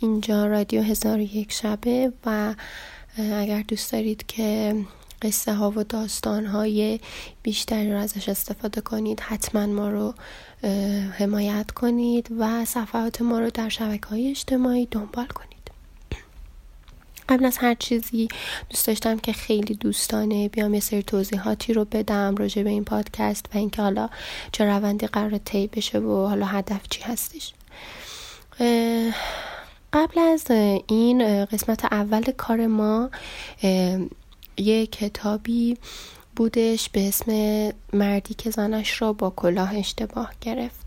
اینجا رادیو هزار یک شبه و اگر دوست دارید که قصه ها و داستان های بیشتری رو ازش استفاده کنید حتما ما رو حمایت کنید و صفحات ما رو در شبکه های اجتماعی دنبال کنید. قبل از هر چیزی دوست داشتم که خیلی دوستانه بیام یه سری توضیحاتی رو بدم راجع به این پادکست و اینکه حالا چه روندی قرار طی بشه و حالا هدف چی هستش. قبل از این قسمت اول کار ما یه کتابی بودش به اسم مردی که زنش را با کلاه اشتباه گرفت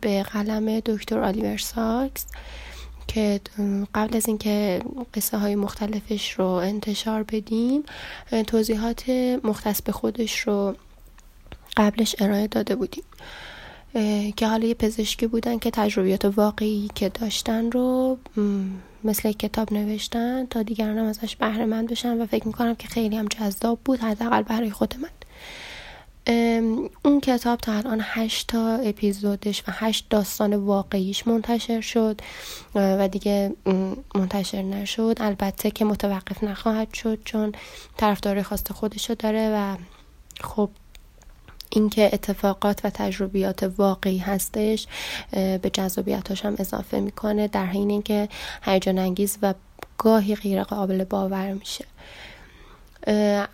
به قلم دکتر آلیور ساکس که قبل از اینکه قصه های مختلفش رو انتشار بدیم توضیحات مختص به خودش رو قبلش ارائه داده بودیم. که حالا یه پزشکی بودن که تجربیات واقعی که داشتن رو مثل کتاب نوشتن تا دیگران هم ازش بهره مند بشن و فکر می‌کنم که خیلی هم جذاب بود حداقل برای خود من. اون کتاب تا الان هشت تا اپیزودش و هشت داستان واقعیش منتشر شد و دیگه منتشر نشد. البته که متوقف نخواهد شد چون طرفدار خواست خودشو داره و خب اینکه اتفاقات و تجربیات واقعی هستش به جذابیتاش هم اضافه می‌کنه در حین اینکه هیجان انگیز و گاهی غیر قابل باور میشه.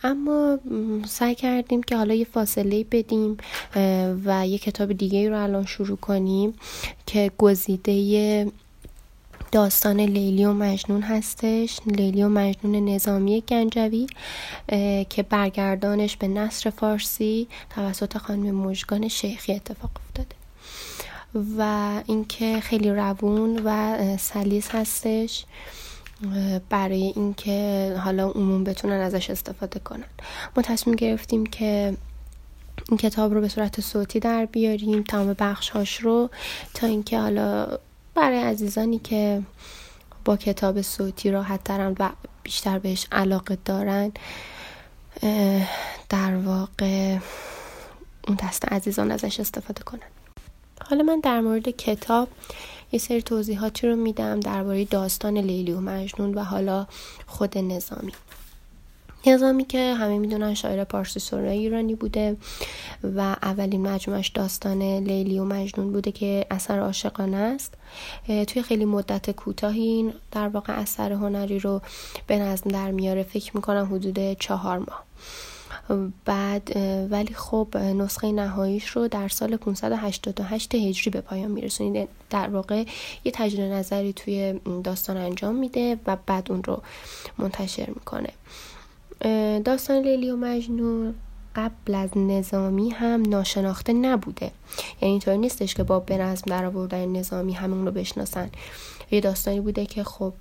اما سعی کردیم که حالا یه فاصله بدیم و یه کتاب دیگه رو الان شروع کنیم که گزیده داستان لیلی و مجنون هستش. لیلی و مجنون نظامی گنجوی که برگردانش به نصر فارسی توسط خانم مژگان شیخی اتفاق افتاده. و اینکه خیلی روون و سلیس هستش برای اینکه حالا عموم بتونن ازش استفاده کنن. ما تصمیم گرفتیم که این کتاب رو به صورت صوتی در بیاریم تمام بخش هاش رو تا اینکه حالا برای عزیزانی که با کتاب صوتی راحت دارن و بیشتر بهش علاقه دارن در واقع اون دست عزیزان ازش استفاده کنن. حالا من در مورد کتاب یه سری توضیحاتی رو میدم درباره داستان لیلی و مجنون و حالا خود نظامی. نظامی که همه می‌دونن شاعر پارسی سرای ایرانی بوده و اولین مجموعش داستان لیلی و مجنون بوده که اثر عاشقانه است. توی خیلی مدت کوتاهی این در واقع اثر هنری رو به نظم در میاره. فکر می‌کنم حدود چهار ماه. بعد ولی خب نسخه نهاییش رو در سال 588 هجری به پایان میرسونید. در واقع یه تجدید نظری توی داستان انجام میده و بعد اون رو منتشر می‌کنه. داستان لیلی و مجنون قبل از نظامی هم ناشناخته نبوده. یعنی اینطور نیستش که با به در آوردن نظامی همه رو بشناسن. یه داستانی بوده که خب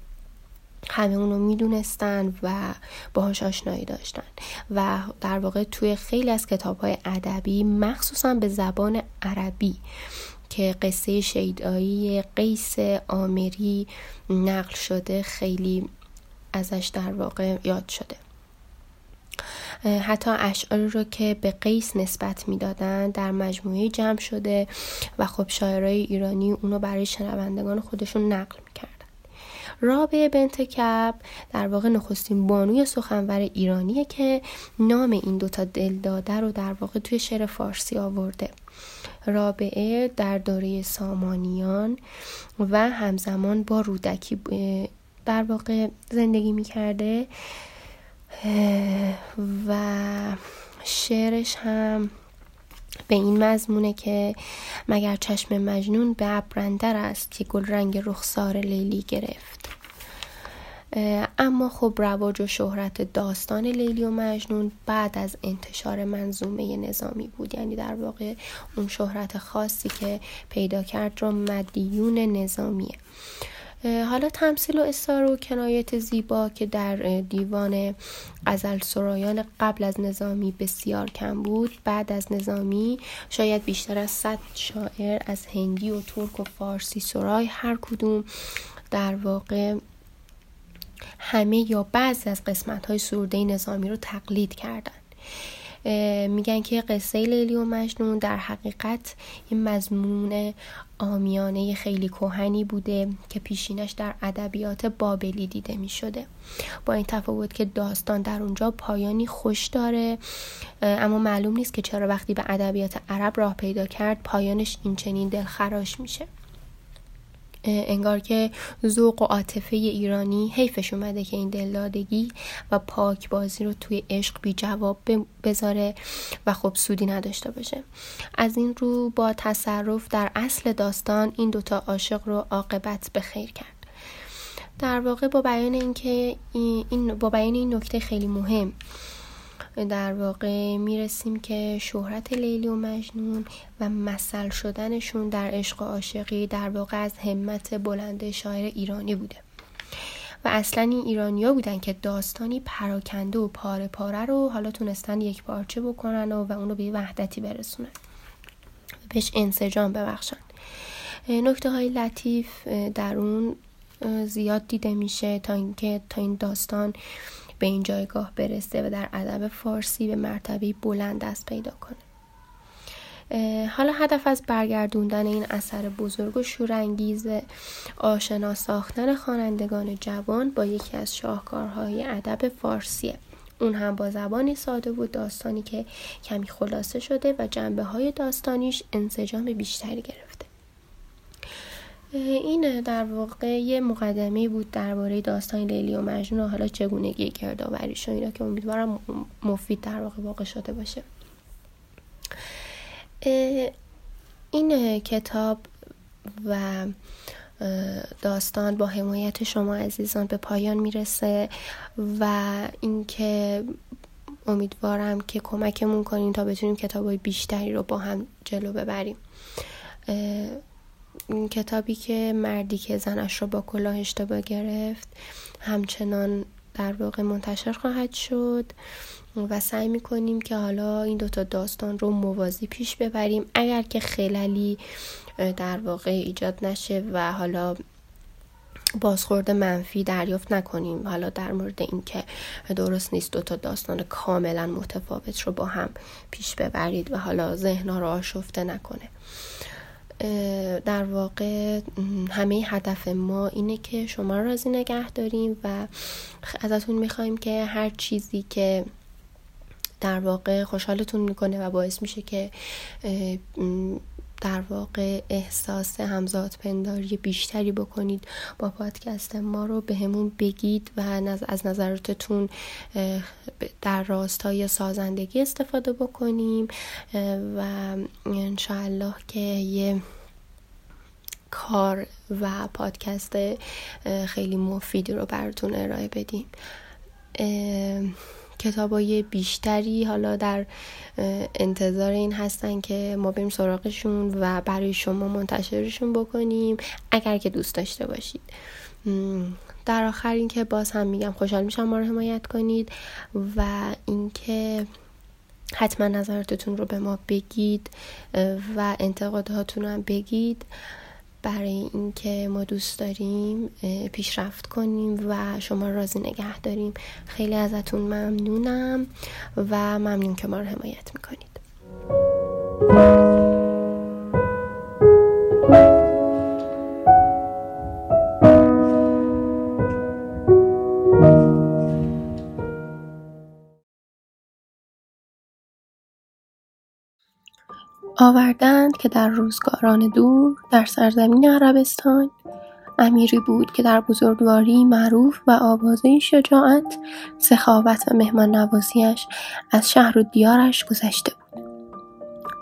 همه اونو می‌دونستن و باهاش آشنایی داشتن. و در واقع توی خیلی از کتاب های ادبی مخصوصا به زبان عربی که قصه شیدایی قیس آمری نقل شده خیلی ازش در واقع یاد شده. حتی اشعاری رو که به قیس نسبت می‌دادن در مجموعه جمع شده و خب شاعرای ایرانی اونو برای شنوندگان خودشون نقل می‌کردن. رابعه بنت کب در واقع نخستین بانوی سخنور ایرانیه که نام این دوتا دلداده رو در واقع توی شعر فارسی آورده. رابعه در دوره سامانیان و همزمان با رودکی در واقع زندگی می‌کرده. و شعرش هم به این مضمونه که مگر چشم مجنون به ابرندر است که گل رنگ رخسار لیلی گرفت. اما خب رواج و شهرت داستان لیلی و مجنون بعد از انتشار منظومه نظامی بود. یعنی در واقع اون شهرت خاصی که پیدا کرد رو مدیون نظامیه. حالا تمثیل و استار و کنایت زیبا که در دیوان غزل سرایان قبل از نظامی بسیار کم بود بعد از نظامی شاید بیشتر از صد شاعر از هندی و ترک و فارسی سرای هر کدوم در واقع همه یا بعضی از قسمت های سروده نظامی رو تقلید کردن میگن که قصه لیلی و مجنون در حقیقت این مضمون آمیانه خیلی کوهنی بوده که پیشینش در ادبیات بابلی دیده می شده با این تفاوت که داستان در اونجا پایانی خوش داره اما معلوم نیست که چرا وقتی به ادبیات عرب راه پیدا کرد پایانش این چنین دلخراش میشه. انگار که ذوق و عاطفه ایرانی حیفش اومده که این دلدادگی و پاک بازی رو توی عشق بی جواب بذاره و خب سودی نداشته باشه. از این رو با تصرف در اصل داستان این دوتا عاشق رو عاقبت به خیر کرد. در واقع با بیان اینکه این با بیان این نکته خیلی مهم. در واقع می‌رسیم که شهرت لیلی و مجنون و مثل شدنشون در عشق و عاشقی در واقع از همت بلند شاعر ایرانی بوده. و اصلا این ایرانیا بودن که داستانی پراکنده و پاره پاره رو حالا تونستن یک پارچه بکنن و, و اونو به وحدتی برسونن. بهش انسجام ببخشن. نکته های لطیف در اون زیاد دیده میشه تا اینکه تا این داستان به این جایگاه برسه و در ادب فارسی به مرتبه بلند دست پیدا کنه. حالا هدف از برگردوندن این اثر بزرگ و شورانگیز آشنا ساختن خوانندگان جوان با یکی از شاهکارهای ادب فارسیه. اون هم با زبانی ساده و داستانی که کمی خلاصه شده و جنبه های داستانیش انسجام بیشتری گرفته. این در واقع یه مقدمه بود درباره داستان لیلی و مجنون و حالا چگونگی گردآوریش و اینا که امیدوارم مفید در واقع واقع شده باشه. این کتاب و داستان با حمایت شما عزیزان به پایان می‌رسه و اینکه امیدوارم که کمکمون کنین تا بتونیم کتاب بیشتری رو با هم جلو ببریم. کتابی که مردی که زنش رو با کلاه اشتباه گرفت همچنان در واقع منتشر خواهد شد و سعی می‌کنیم که حالا این دوتا داستان رو موازی پیش ببریم. اگر که خلالی در واقع ایجاد نشه و حالا بازخورد منفی دریافت نکنیم حالا در مورد اینکه درست نیست دو تا داستان کاملا متفاوت رو با هم پیش ببرید و حالا ذهنها رو آشفته نکنه. در واقع همه هدف ما اینه که شما راضی نگه داریم و ازتون می‌خوایم که هر چیزی که در واقع خوشحالتون می‌کنه و باعث میشه که در واقع احساس همزاد پنداری بیشتری بکنید با پادکست ما رو به همون بگید و از نظراتتون در راستای سازندگی استفاده بکنیم و انشاءالله که یه کار و پادکست خیلی مفیدی رو براتون ارائه بدیم. کتابای بیشتری حالا در انتظار این هستن که ما بریم سراغشون و برای شما منتشرشون بکنیم اگر که دوست داشته باشید. در آخر اینکه باز هم میگم خوشحال میشم ما رو حمایت کنید و اینکه حتما نظراتتون رو به ما بگید و انتقاداتون رو هم بگید. برای اینکه ما دوست داریم پیشرفت کنیم و شما راضی نگه داریم. خیلی ازتون ممنونم و ممنون که ما رو حمایت می‌کنید. آوردند که در روزگاران دور در سرزمین عربستان امیری بود که در بزرگواری معروف و آوازه شجاعت سخاوت و مهمان نوازیش از شهر و دیارش گذشته بود.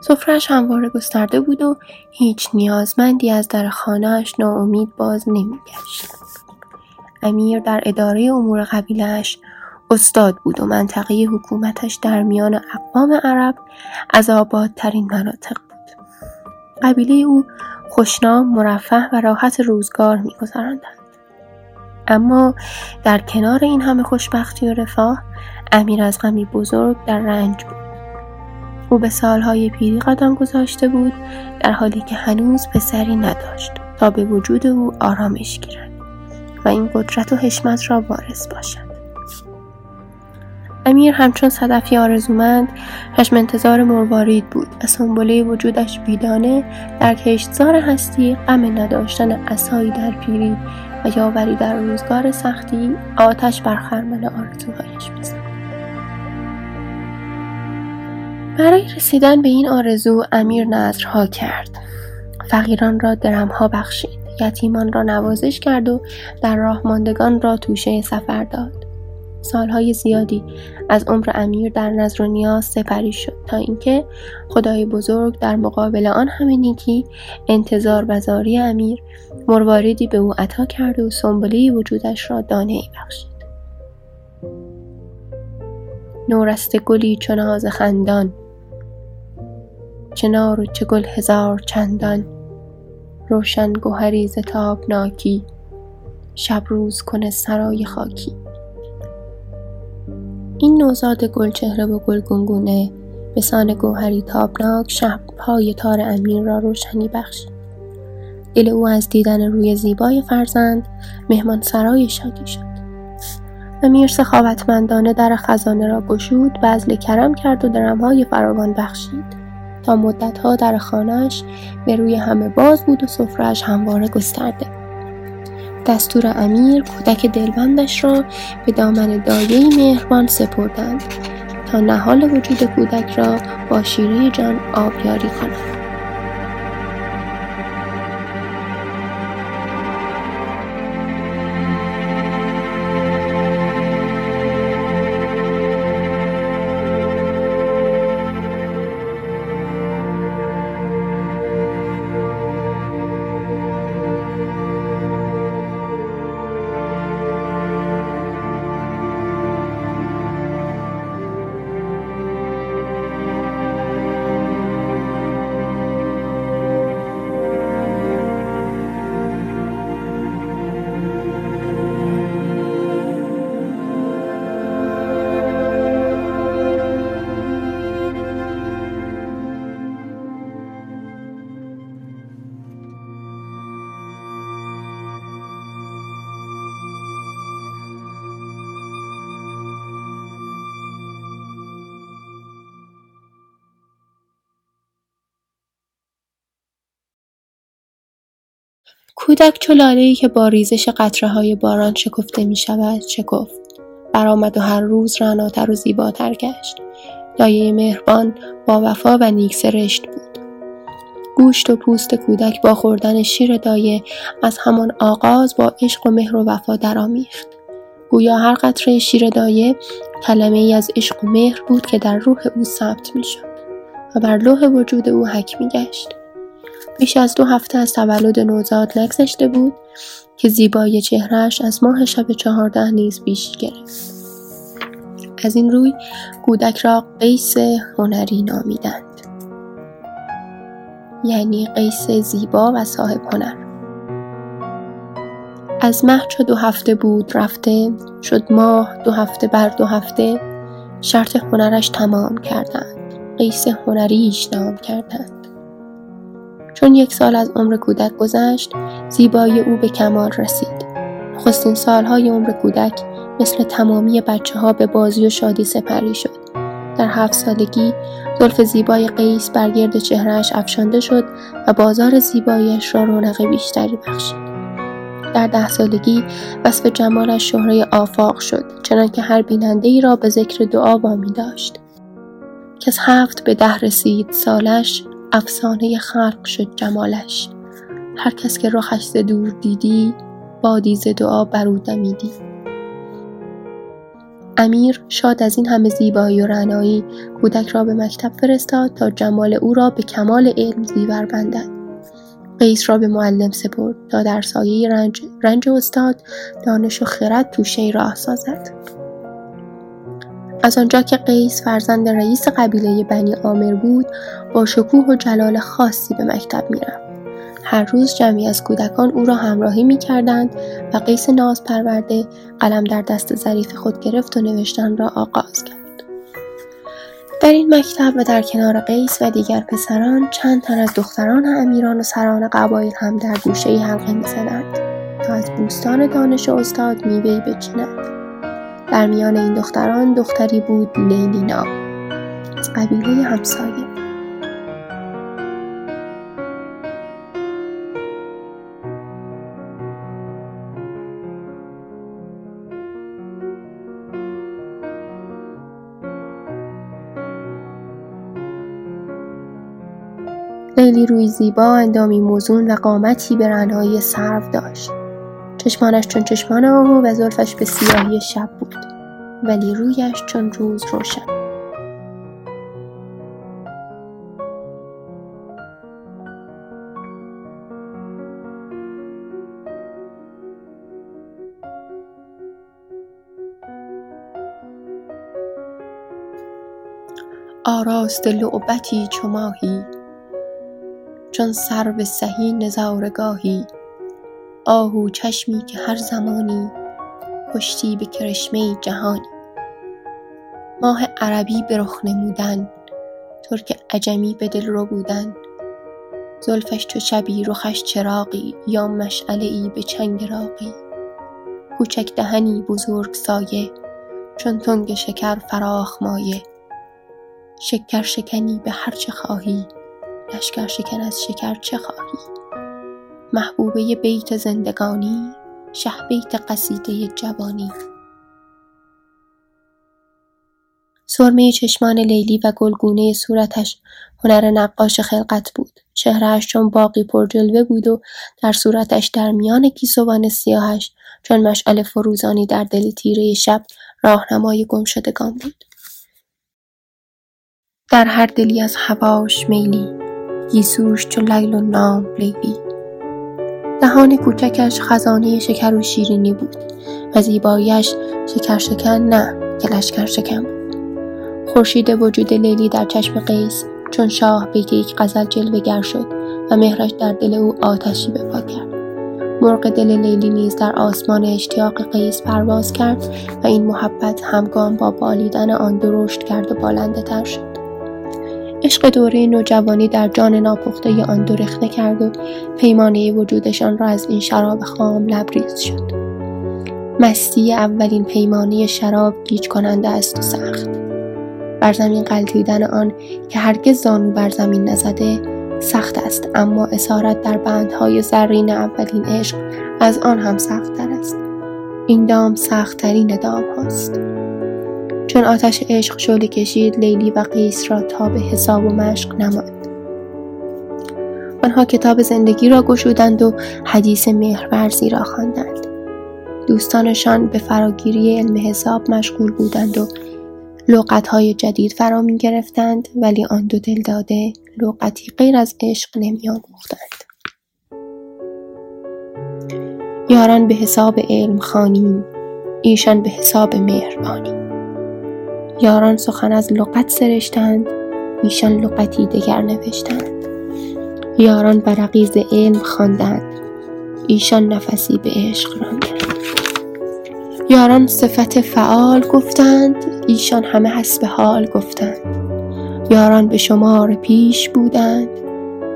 سفرش همواره گسترده بود و هیچ نیازمندی از در خانهاش ناامید باز نمیگشت. امیر در اداره امور قبیلهاش استاد بود و منطقه حکومتش در میان اقوام عرب از آبادترین مناطق بود. قبیله او خوشنام، مرفه و راحت روزگار میگذراندند. اما در کنار این همه خوشبختی و رفاه امیر از غمی بزرگ در رنج بود. او به سالهای پیری قدم گذاشته بود در حالی که هنوز پسری نداشت تا به وجود او آرامش گیرد و این قدرت و حشمت را وارث باشد. امیر همچون صدفی آرزومند چشم انتظار مروارید بود. سنبله وجودش بیدانه در کشتزار هستی غم نداشتن اسایی در پیری و یاوری در روزگار سختی آتش بر خرمن آرزوهایش می‌زد. برای رسیدن به این آرزو امیر نظرها کرد. فقیران را درمها بخشید یتیمان را نوازش کرد و در راه ماندگان را توشه سفر داد. سالهای زیادی از عمر امیر در نظر و نیاز سپری شد تا اینکه خدای بزرگ در مقابل آن همه نیکی انتظار و زاری امیر مرواردی به او عطا کرد و سنبله وجودش را دانه ای بخشید. نورست گلی چو ناز خندان چنار و چه هزار چندان. روشن گوهری ز تابناکی شب روز کنه سرای خاکی. این نوزاد گلچهره و گلگونگونه به سان گوهری تابناک شبهای تار امیر را روشنی بخشید دل او از دیدن روی زیبای فرزند مهمان سرای شادی شد. امیر سخاوتمندانه در خزانه را گشود بذل کرم کرد و درمهای فراوان بخشید. تا مدتها در خانهاش به روی همه باز بود و سفرهاش همواره گسترده دستور امیر کودک دلبندش را به دامن دایه مهربان سپردند تا نهال وجود کودک را با شیره جان آبیاری کنند کودک چو که با ریزش های باران شکفته می شود شکفت. برآمد و هر روز رعناتر و زیباتر گشت. دایه مهربان با وفا و نیک سرشت بود. گوشت و پوست کودک با خوردن شیر دایه از همان آغاز با عشق و مهر و وفا درآمیخت. گویا هر قطره شیر دایه کلمه ای از عشق و مهر بود که در روح او ثبت می‌شد و بر لوح وجود او حک می گشت. بیش از دو هفته از تولد نوزاد نگذشته بود که زیبایی چهرهش از ماه شب چهارده نیز بیش گرفت. از این روی کودک را قیس هنری نامیدند. یعنی قیس زیبا و صاحب هنر. از مه چو دو هفته بود رفته شد ماه دو هفته بر دو هفته شرط هنرش تمام کردند. قیس هنریش نام کردند. چون یک سال از عمر کودک گذشت زیبایی او به کمال رسید. نخستین سالهای عمر کودک مثل تمامی بچه ها به بازی و شادی سپری شد. در هفت سالگی زلف زیبای قیس بر گرد چهرهش افشانده شد و بازار زیباییش را رونق بیشتری بخشید. در ده سالگی وصف جمالش شهره آفاق شد چنانکه هر بیننده ای را به ذکر دعا وامی داشت. که از هفت به ده رسید سالش افسانه خلق شد جمالش. هر کس که رخش ز دور دیدی بادی ز دعا بر او دمیدی. امیر شاد از این همه زیبایی و رعنایی کودک را به مکتب فرستاد تا جمال او را به کمال علم زیور بندد. قیس را به معلم سپرد تا در سایه رنج, رنج استاد دانش و خرد توشه راه سازد. از آنجا که قیس فرزند رئیس قبیله بنی عامر بود با شکوه و جلال خاصی به مکتب می‌رفت هر روز جمعی از کودکان او را همراهی می کردند و قیس ناز پرورده قلم در دست ظریف خود گرفت و نوشتن را آغاز کرد. در این مکتب و در کنار قیس و دیگر پسران چند تن از دختران امیران و سران قبایل هم در گوشه حلقه می زدند تا از بوستان دانش استاد میوهی بچینند. در میان این دختران دختری بود لیلینا. از قبیله همسایه. لیلی روی زیبا اندامی موزون و قامتی به رنایی سرو داشت. چشمانش چون چشمان آهو و زلفش به سیاهی شب بود. ولی رویش چون روز روشن. آراست لعبتی چو ماهی چون سرو سهی نظارگاهی. آهو چشمی که هر زمانی کشتی به کرشمه جهانی. ماه عربی به رخ نمودن ترک عجمی به دل رو بودن. زلفش چو شبی رخش چراغی یا مشعله ای به چنگ راقی کوچک دهنی بزرگ سایه چون تنگ شکر فراخ مایه. شکر شکنی به هر چه خواهی لشکر شکن از شکر چه خواهی. محبوبه بیت زندگانی شه بیت قصیده جوانی. سرمه چشمان لیلی و گلگونه صورتش هنر نقاش خلقت بود. چهرهش چون باقی پرجلوه بود و در صورتش در میان گیسوان سیاهش چون مشعل فروزانی در دل تیره شب راهنمای گمشدگان بود. در هر دلی از هواش میلی گیسوش چو لیل و نام لیلی. دهان کوچکش خزانه شکر و شیرینی بود و زیباییش شکن نه که لشکر شکن بود. خورشید وجود لیلی در چشم قیس چون شاه به یک غزل جلوهگر شد و مهرش در دل او آتشی به پا کرد. مرغ دل لیلی نیز در آسمان اشتیاق قیس پرواز کرد و این محبت همگام با بالیدن آن درشت کرد و بالنده تر شد. عشق دوره نوجوانی در جان ناپخته آن دو رخنه کرد و پیمانه وجودشان را از این شراب خام لبریز شد. مستی اولین پیمانه شراب گیج کننده است و سخت. بر زمین قلتیدن آن که هرگز زانو بر زمین نزده سخت است اما اسارت در بندهای زرین اولین عشق از آن هم سختتر است. این دام سختترین دام هاست. چون آتش عشق شعله کشید لیلی و قیس را تا به حساب و مشق نماند. آنها کتاب زندگی را گشودند و حدیث مهرورزی را خواندند. دوستانشان به فراگیری علم حساب مشغول بودند و های جدید فرا می گرفتند ولی آن دو دل داده لغتی غیر از عشق نمی آموختند. یاران به حساب علم خانی ایشان به حساب مهربانی. یاران سخن از لغت سرشتند ایشان لغتی دگر نوشتند. یاران برقیز علم خواندند ایشان نفسی به عشق راندند. یاران صفت فعال گفتند ایشان همه حسب حال گفتند. یاران به شمار پیش بودند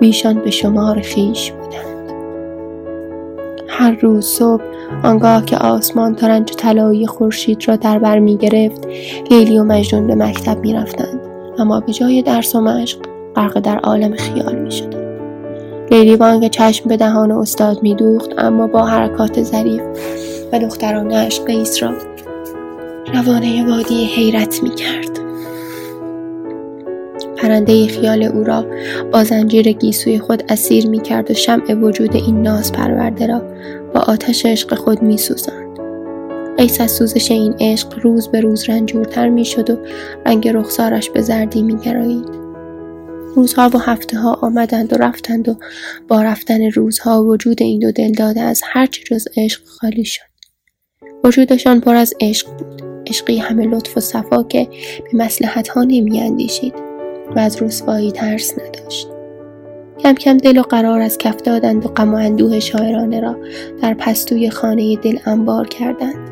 ایشان به شمار خیش هر روز صبح آنگاه که آسمان ترنج طلایی خورشید را در بر می گرفت لیلی و مجنون به مکتب می رفتند. اما به جای درس و مشق غرق در عالم خیال می شدند. لیلی بانگ چشم به دهان استاد می دوخت اما با حرکات ظریف و دخترانش قیس را روانه وادی حیرت می کرد. پرنده خیال او را با زنجیر گیسوی خود اسیر می کرد و شمع وجود این ناز پرورده را با آتش عشق خود می سوزند. قیس از سوزش این عشق روز به روز رنجورتر می شد و رنگ رخسارش به زردی می گرایید. روزها و هفته ها آمدند و رفتند و با رفتن روزها وجود این دو دل داده از هرچه جز عشق خالی شد. وجودشان پر از عشق بود. عشقی همه لطف و صفا که به مسلحت ها نمی اندیشید. و از رسوایی ترس نداشت. کم کم دل و قرار از کف دادند و غم و اندوه شاعرانه را در پستوی خانه دل انبار کردند.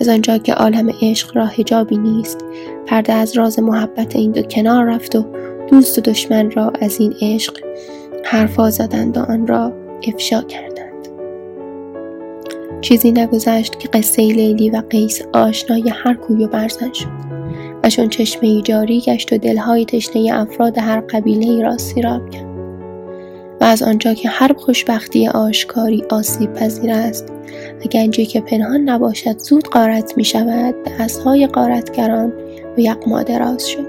از آنجا که عالم عشق را هجابی نیست پرده از راز محبت این دو کنار رفت و دوست و دشمن را از این عشق حرفا زدند و آن را افشا کردند. چیزی نگذشت که قصه لیلی و قیس آشنای هر کوی و برزن شد. و چون چشمه جاری گشت و دلهای تشنه افراد هر قبیله ای را سیراب کرد. و از آنجا که هر خوشبختی آشکاری آسیب پذیر است. و گنجی که پنهان نباشد زود قارت می شود دستهای قارتگران و یقما دراز شد.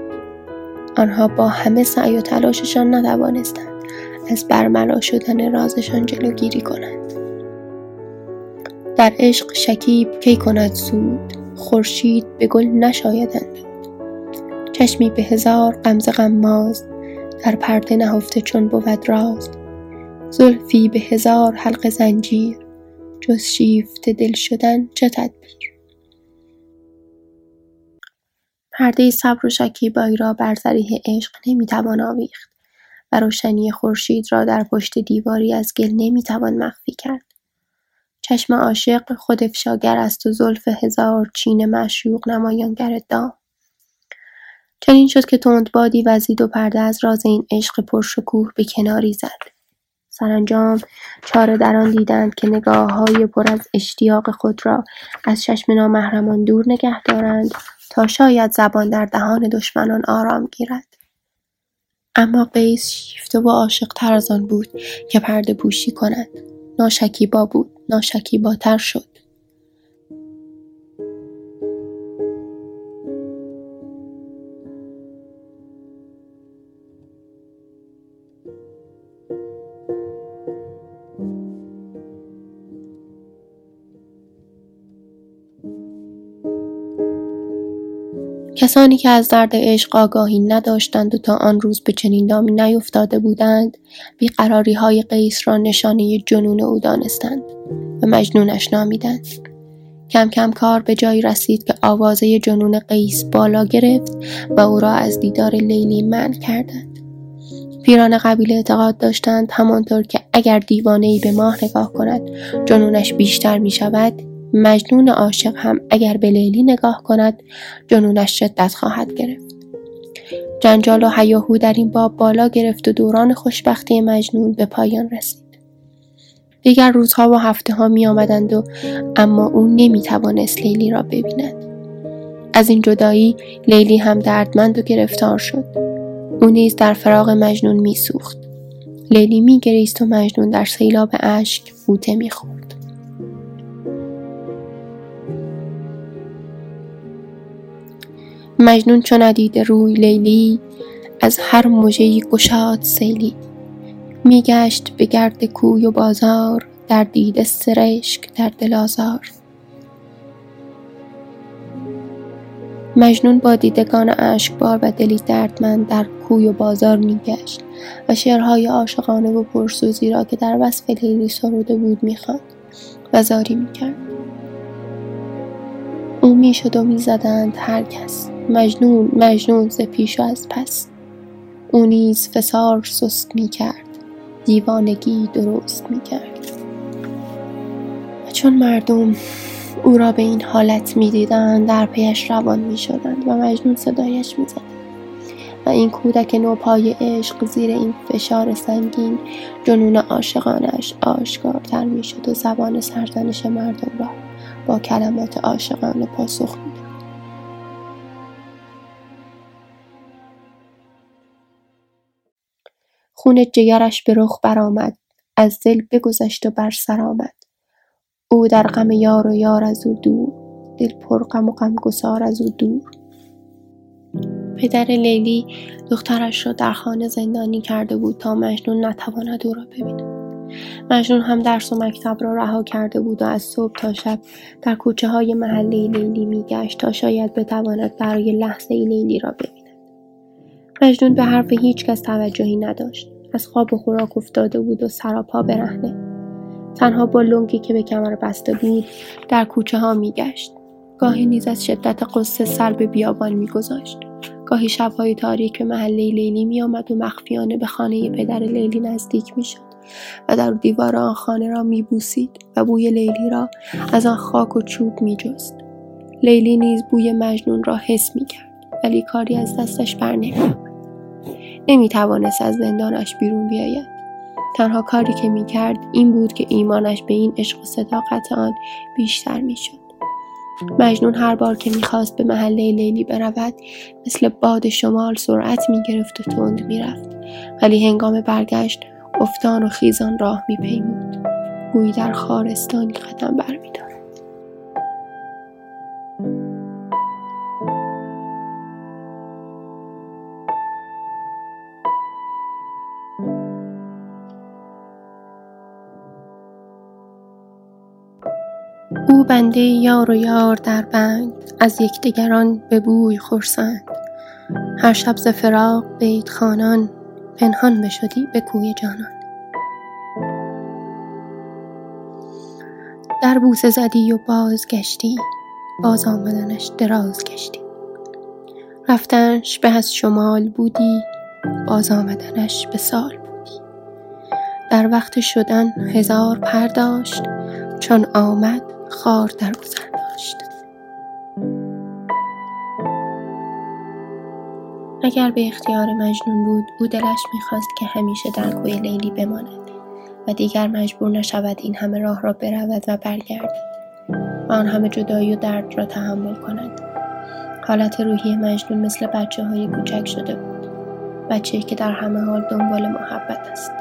آنها با همه سعی و تلاششان ندوانستند از برملا شدن رازشان جلوگیری کنند. در عشق شکیب کی کند سود؟ خورشید به گل نشایدند. چشمی به هزار غمزه غماز در پرده نهفته چون بود راز. زلفی به هزار حلق زنجیر جز شیفته دل شدن چه تدبیر. پرده صبر و شکیبایی را بر ذریح عشق نمی‌توان آویخت و روشنی خورشید را در پشت دیواری از گل نمی‌توان مخفی کرد. چشم عاشق خود افشاگر است و زلف هزار چین معشوق نمایانگر دام. چنین شد که بادی وزید و پرده از راز این عشق پرشکوه به کناری زد. سرانجام چاره در آن دیدند که های پر از اشتیاق خود را از چشم نامحرمان دور نگه دارند تا شاید زبان در دهان دشمنان آرام گیرد. اما قیس شیفته و عاشق تر از آن بود که پرده پوشی کند. ناشکیبا بود. ناشکیباتر شد. کسانی که از درد عشق آگاهی نداشتند و تا آن روز به چنین دامی نیفتاده بودند های قیس را نشانه جنون او دانستند و مجنونش نامیدند. کم کم کار به جایی رسید که آوازه جنون قیس بالا گرفت و او را از دیدار لیلی منع کردند. پیران قبیله اعتقاد داشتند همانطور که اگر دیوانه ای به ماه نگاه کند جنونش بیشتر می شود مجنون عاشق هم اگر به لیلی نگاه کند جنونش شدت خواهد گرفت. جنجال و هیاهو در این باب بالا گرفت و دوران خوشبختی مجنون به پایان رسید. دیگر روزها و هفته ها می آمدند و اما او نمی توانست لیلی را ببیند. از این جدایی لیلی هم دردمند و گرفتار شد. او نیز در فراغ مجنون میسوخت. لیلی میگریست و مجنون در سیلاب اشک بوته می‌خورد. مجنون چو ندیده روی لیلی از هر مژهای گشاد سیلی. میگشت به گرد کوی و بازار در دیده سرشک در دل آزار. مجنون با دیدگان اشکبار و دلی دردمند در کوی و بازار میگشت و شعرهای عاشقانه و پرسوزی را که در وصف لیلی سروده بود می‌خواند و زاری می‌کرد. او می‌شد و می‌زدند هر کس. مجنون مجنون ز پیش و از پس. او نیز فسار سست می کرد دیوانگی درست می کرد. و چون مردم او را به این حالت می دیدند در پیش روان می شدند و مجنون صدایش می زدند و این کودک نوپای عشق زیر این فشار سنگین جنون عاشقانش آشکارتر می شد و زبان سرزنش مردم را با کلمات عاشقانه پاسخ می خون جگرش به رخ برآمد از دل بگذشت و بر سر آمد. او در غم یار و یار از او دور دل پر غم و غمگسار از او دور. پدر لیلی دخترش را در خانه زندانی کرده بود تا مجنون نتواند او را ببیند. مجنون هم درس و مکتب را رها کرده بود و از صبح تا شب در کوچه های محله لیلی میگشت تا شاید بتواند برای لحظه لیلی را ببیند. مجنون به حرف هیچ کس توجهی نداشت. از خواب و خوراک افتاده بود و سراپا برهنه. تنها با لنگی که به کمر بسته بود در کوچه ها میگشت گاهی نیز از شدت قصه سر به بیابان میگذاشت گاهی شبهای تاریک به محله لیلی میآمد و مخفیانه به خانه پدر لیلی نزدیک می‌شد و در دیوار آن خانه را میبوسید و بوی لیلی را از آن خاک و چوب میجست لیلی نیز بوی مجنون را حس می‌کرد ولی کاری از دستش بر نمی توانست از زندانش بیرون بیاید. تنها کاری که می‌کرد این بود که ایمانش به این عشق و صداقت آن بیشتر می‌شد. مجنون هر بار که می‌خواست به محله لیلی برود مثل باد شمال سرعت می‌گرفت و تند می‌رفت. ولی هنگام برگشت افتان و خیزان راه میپیمود. گویی در خارستانی قدم برمیدارد بنده یار و یار در بند از یکدیگران به بوی خورسند هر شب ز فراق بیت خانان پنهان بشدی به کوی جانان. در بوسه زدی و باز گشتی باز آمدنش دراز گشتی. رفتنش به از شمال بودی باز آمدنش به سال بودی. در وقت شدن هزار پرداشت چون آمد خار در گذر داشت. اگر به اختیار مجنون بود او دلش می‌خواست که همیشه در کوی لیلی بماند و دیگر مجبور نشود این همه راه را برود و برگردد و آن همه جدایی و درد را تحمل کند. حالت روحی مجنون مثل بچه های کوچک شده بود. بچه که در همه حال دنبال محبت است.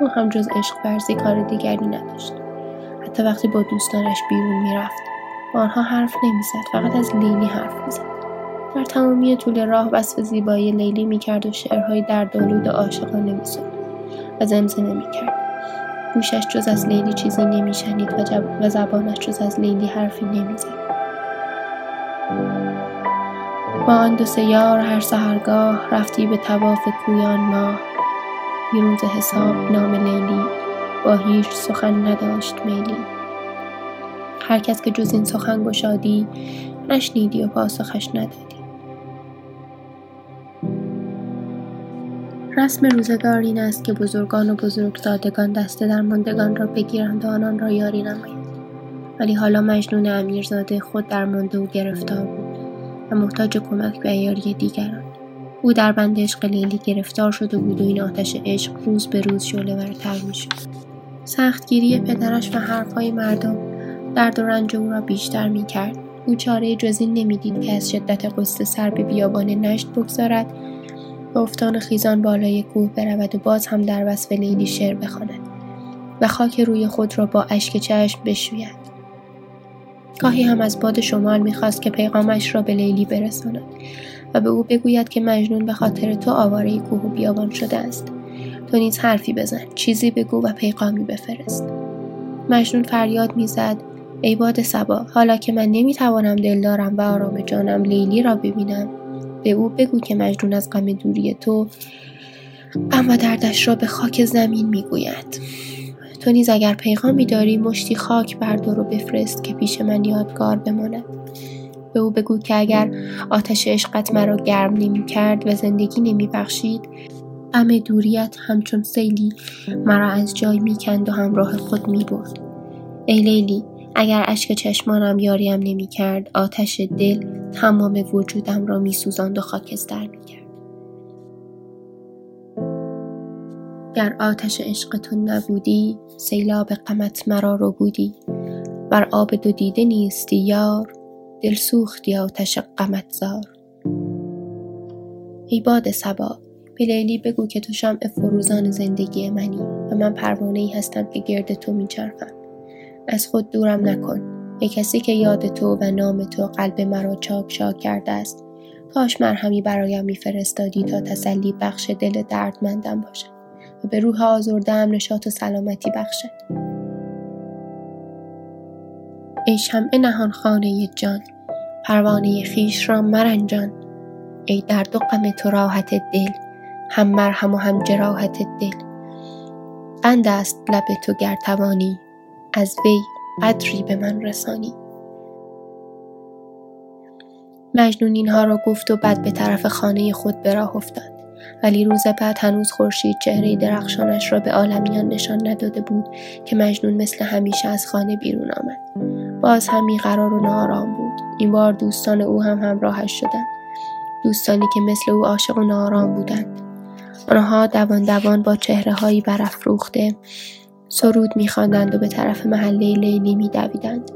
او هم جز عشق ورزی کار دیگری نداشت. حتی وقتی با دوستانش بیرون می‌رفت. با آنها حرف نمی‌زد فقط از لیلی حرف می‌زد. در تمامی طول راه وصف زیبایی لیلی می‌کرد و شعرهای دردآلود عاشقانه میسرد و زمزمه می‌کرد. گوشش جز از لیلی چیزی نمیشنید و, و زبانش جز از لیلی حرفی نمی‌زد. با آن دو سیار هر سهرگاه رفتی به تواف کویان ماه. بیرون حساب نام لیلی با هیچ سخن نداشت میلی. هر کس که جز این سخن گشادی نشنیدی و پاسخش ندادی. رسم روزگار این است که بزرگان و بزرگزادگان دست درماندگان را بگیرند و آنان را یاری نمایند. ولی حالا مجنون امیرزاده خود درمانده و گرفتار بود و محتاج کمک به یاری دیگران. او در بند عشق لیلی گرفتار شده بود و این آتش عشق روز به روز شعله ورتر می‌شد. سختگیری پدرش و حرفهای مردم درد و رنج او را بیشتر می کرد. او چاره جزی نمی‌دید که از شدت قصه سر به بیابان نشت بگذارد. و افتان خیزان بالای کوه برود و باز هم در وصف لیلی شعر بخواند و خاک روی خود را با اشک چشم بشوید. گاهی هم از باد شمال می‌خواست که پیغامش را به لیلی برساند و به او بگوید که مجنون به خاطر تو آواره کوه و بیابان شده است. تو نیز حرفی بزن. چیزی بگو و پیغامی بفرست. مجنون فریاد می‌زد. ای باد سبا حالا که من نمی‌توانم دلدارم و آرام جانم لیلی را ببینم. به او بگو که مجنون از غم دوری تو اما دردش را به خاک زمین می‌گوید. تو نیز اگر پیغامی داری مشتی خاک بردار و بفرست که پیش من یادگار بماند. به او بگو که اگر آتش عشقت مرا گرم نمی کرد و زندگی نمی بخشید غم دوریت همچون سیلی مرا از جای می‌کند و همراه خود می‌برد. ای لیلی اگر اشک چشمانم یاریم نمی‌کرد آتش دل تمام وجودم را میسوزاند و خاکستر می‌کرد. گر آتش عشق تو نبودی سیلاب غمت مرا رو بودی. بر آب دو دیده نیستی یار دل سوختی آتش غمت زار. ای باد سبا به لیلی بگو که تو شمع فروزان زندگی منی و من پروانه ای هستم که گرد تو میچرخم. از خود دورم نکن. ای کسی که یاد تو و نام تو قلب مرا چاک چاک کرده است. کاش مرهمی برایم میفرستادی تا تسلی بخش دل دردمندم باشد و به روح آزردم نشاط و سلامتی بخشد. ای شمع نهان خانه جان پروانه خیش را مرنجان. ای درد و غم تو راحت دل هم مرهم و هم جراحت دل. بند است لب تو گر توانی از وی قدری به من رسانی. مجنون اینها را گفت و بعد به طرف خانه خود به راه افتاد. ولی روز بعد هنوز خورشید چهره درخشانش را به عالمیان نشان نداده بود که مجنون مثل همیشه از خانه بیرون آمد. باز هم قرار و نارام بود. این بار دوستان او هم همراهش شدند. دوستانی که مثل او عاشق و نارام بودند. آنها دوان دوان با چهره هایی برافروخته سرود میخواندند و به طرف محله لیلی میدویدند.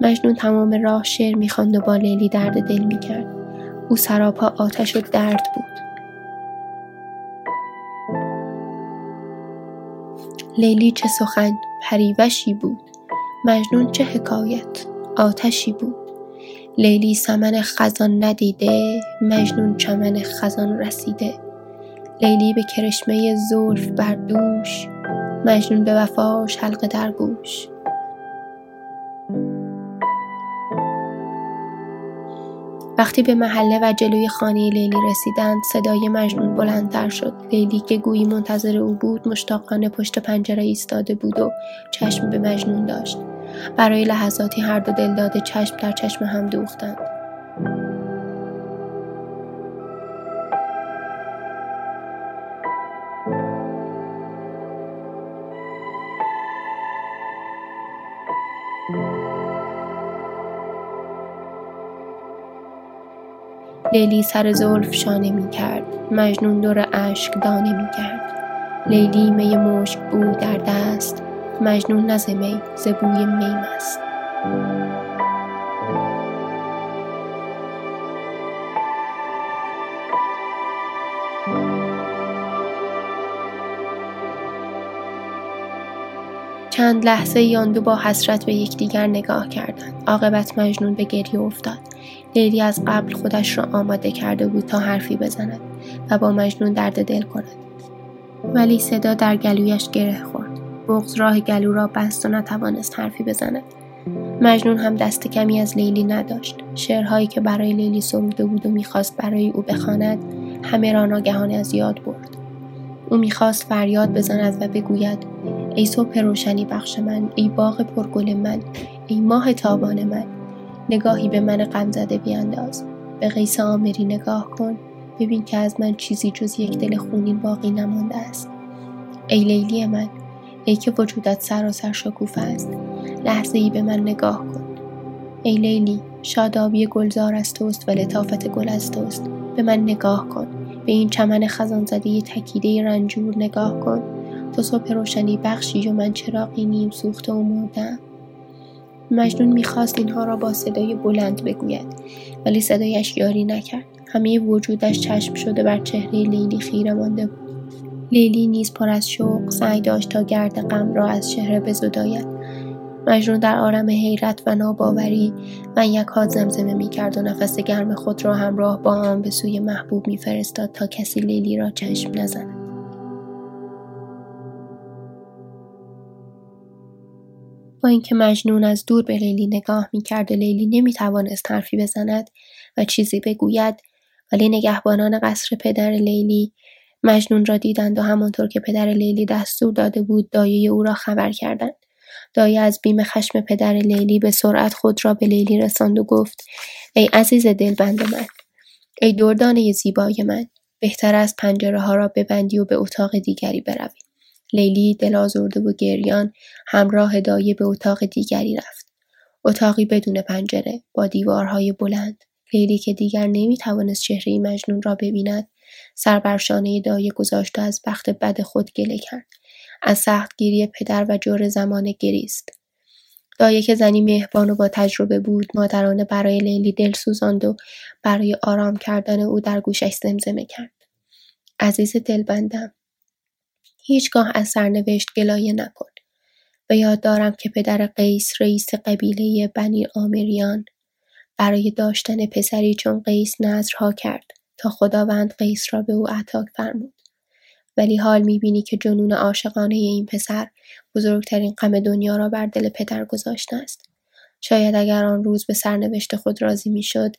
مجنون تمام راه شعر می‌خواند و با لیلی درد دل می‌کرد. او سراپا آتش و درد بود. لیلی چه سخن پریوشی بود. مجنون چه حکایت آتشی بود. لیلی سمن خزان ندیده مجنون چمن خزان رسیده. لیلی به کرشمه زلف بر دوش مجنون به وفاش حلقه در گوش. وقتی به محله و جلوی خانه لیلی رسیدند صدای مجنون بلندتر شد. لیلی که گویی منتظر او بود مشتاقانه پشت پنجره ایستاده بود و چشم به مجنون داشت. برای لحظاتی هر دو دلداده چشم در چشم هم دوختند. لیلی سر زلف شانه می کرد. مجنون دور اشک دانه می کرد. لیلی می مشک بود در دست. مجنون نز می ز می است. چند لحظه یان دو با حسرت به یکدیگر نگاه کردند. عاقبت مجنون به گریه افتاد. لیلی از قبل خودش را آماده کرده بود تا حرفی بزند و با مجنون درد دل کند. ولی صدا در گلویش گره خورد. بغز راه گلو را بست و نتوانست حرفی بزند. مجنون هم دست کمی از لیلی نداشت. شعرهایی که برای لیلی سروده بود و می‌خواست برای او بخواند همه را ناگهانه از یاد برد. او می‌خواست فریاد بزند و بگوید ای صبح روشنی بخش من ای باغ پرگل من ای ماه تابان من نگاهی به من غم زده بیانداز. به قیس آمری نگاه کن. ببین که از من چیزی جز یک دل خونین باقی نمانده است. ای لیلی من ای که وجودت سراسر شکوفه است. لحظه ای به من نگاه کن. ای لیلی شادابی گلزار از توست و لطافت گل از توست. به من نگاه کن. به این چمن خزان زده تکیده رنجور نگاه کن. تو صبح روشنی بخشی و من چراقی نیم سوخته و مردم. مجنون می‌خواست اینها را با صدای بلند بگوید ولی صدایش یاری نکرد. همه وجودش چشم شده بر چهره لیلی خیره مانده بود. لیلی نیز پر از شوق سعی داشت تا گرد غم را از چهره بزداید. مجنون در آرم حیرت و ناباوری من یک هات زمزمه می‌کرد و نفس گرم خود را همراه با آن به سوی محبوب میفرستاد تا کسی لیلی را چشم نزند. با اینکه مجنون از دور به لیلی نگاه می‌کرد و لیلی نمی‌توانست حرفی بزند و چیزی بگوید ولی نگهبانان قصر پدر لیلی مجنون را دیدند و همانطور که پدر لیلی دستور داده بود دایه او را خبر کردند. دایه از بیم خشم پدر لیلی به سرعت خود را به لیلی رساند و گفت ای عزیز دلبند من ای دردانه زیبای من بهتر از پنجره ها را ببندی و به اتاق دیگری بروی. لیلی دل آزرده و گریان همراه دایه به اتاق دیگری رفت. اتاقی بدون پنجره با دیوارهای بلند. لیلی که دیگر نمی توانست چهره مجنون را ببیند سر بر شانه دایه گذاشت و از بخت بد خود گله کرد. از سختگیری پدر و جور زمان گریست. دایه که زنی مهربان و با تجربه بود مادرانه برای لیلی دل سوزاند و برای آرام کردن او در گوشش زمزمه کرد. عزیز دلبندم هیچگاه از سرنوشت گلایه نکن. و یاد دارم که پدر قیس رئیس قبیله بنی آمریان برای داشتن پسری چون قیس نظرها کرد تا خداوند قیس را به او عطا فرمود. ولی حال می‌بینی که جنون عاشقانه این پسر بزرگترین غم دنیا را بر دل پدر گذاشته است. شاید اگر آن روز به سرنوشت خود راضی می‌شد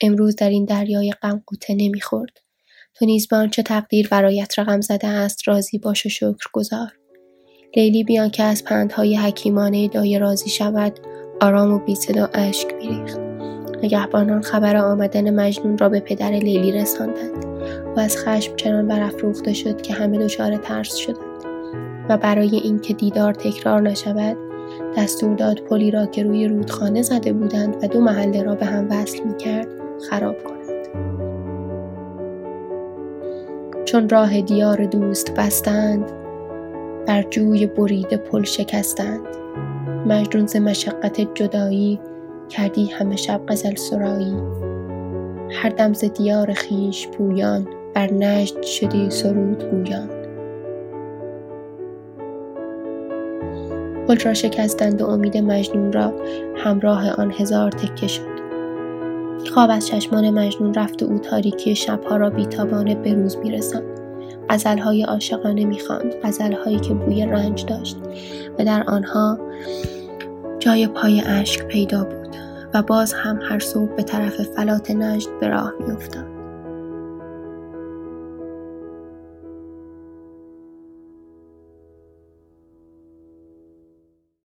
امروز در این دریای غم قوطه نمی‌خورد. تو نیز به آنچه تقدیر برایت رقم زده است راضی باش و شکر گذار لیلی بیان که از پندهای حکیمانه دایه راضی شود آرام و بی صدا اشک میریخت. نگهبانان خبر آمدن مجنون را به پدر لیلی رساندند و از خشم چنان برافروخته شد که همه دچار ترس شدند. و برای اینکه دیدار تکرار نشود دستور داد پلی را که روی رودخانه زده بودند و دو محله را به هم وصل می‌کرد خراب کند. چون راه دیار دوست بستند بر جوی بریده پل شکستند. مجنون ز مشقت جدایی کردی همه شب غزل سرایی. هر دم ز دیار خویش پویان بر نجد شدی سرود گویان. پل را شکستند و امید مجنون را همراه آن هزار تکه شد. خواب از چشمان مجنون رفت و او تاریکی شبها را بیتابانه به روز میرساند. غزلهای عاشقانه می‌خواند غزلهایی که بوی رنج داشت و در آنها جای پای اشک پیدا بود و باز هم هر صبح به طرف فلات نجد به راه میافتاد.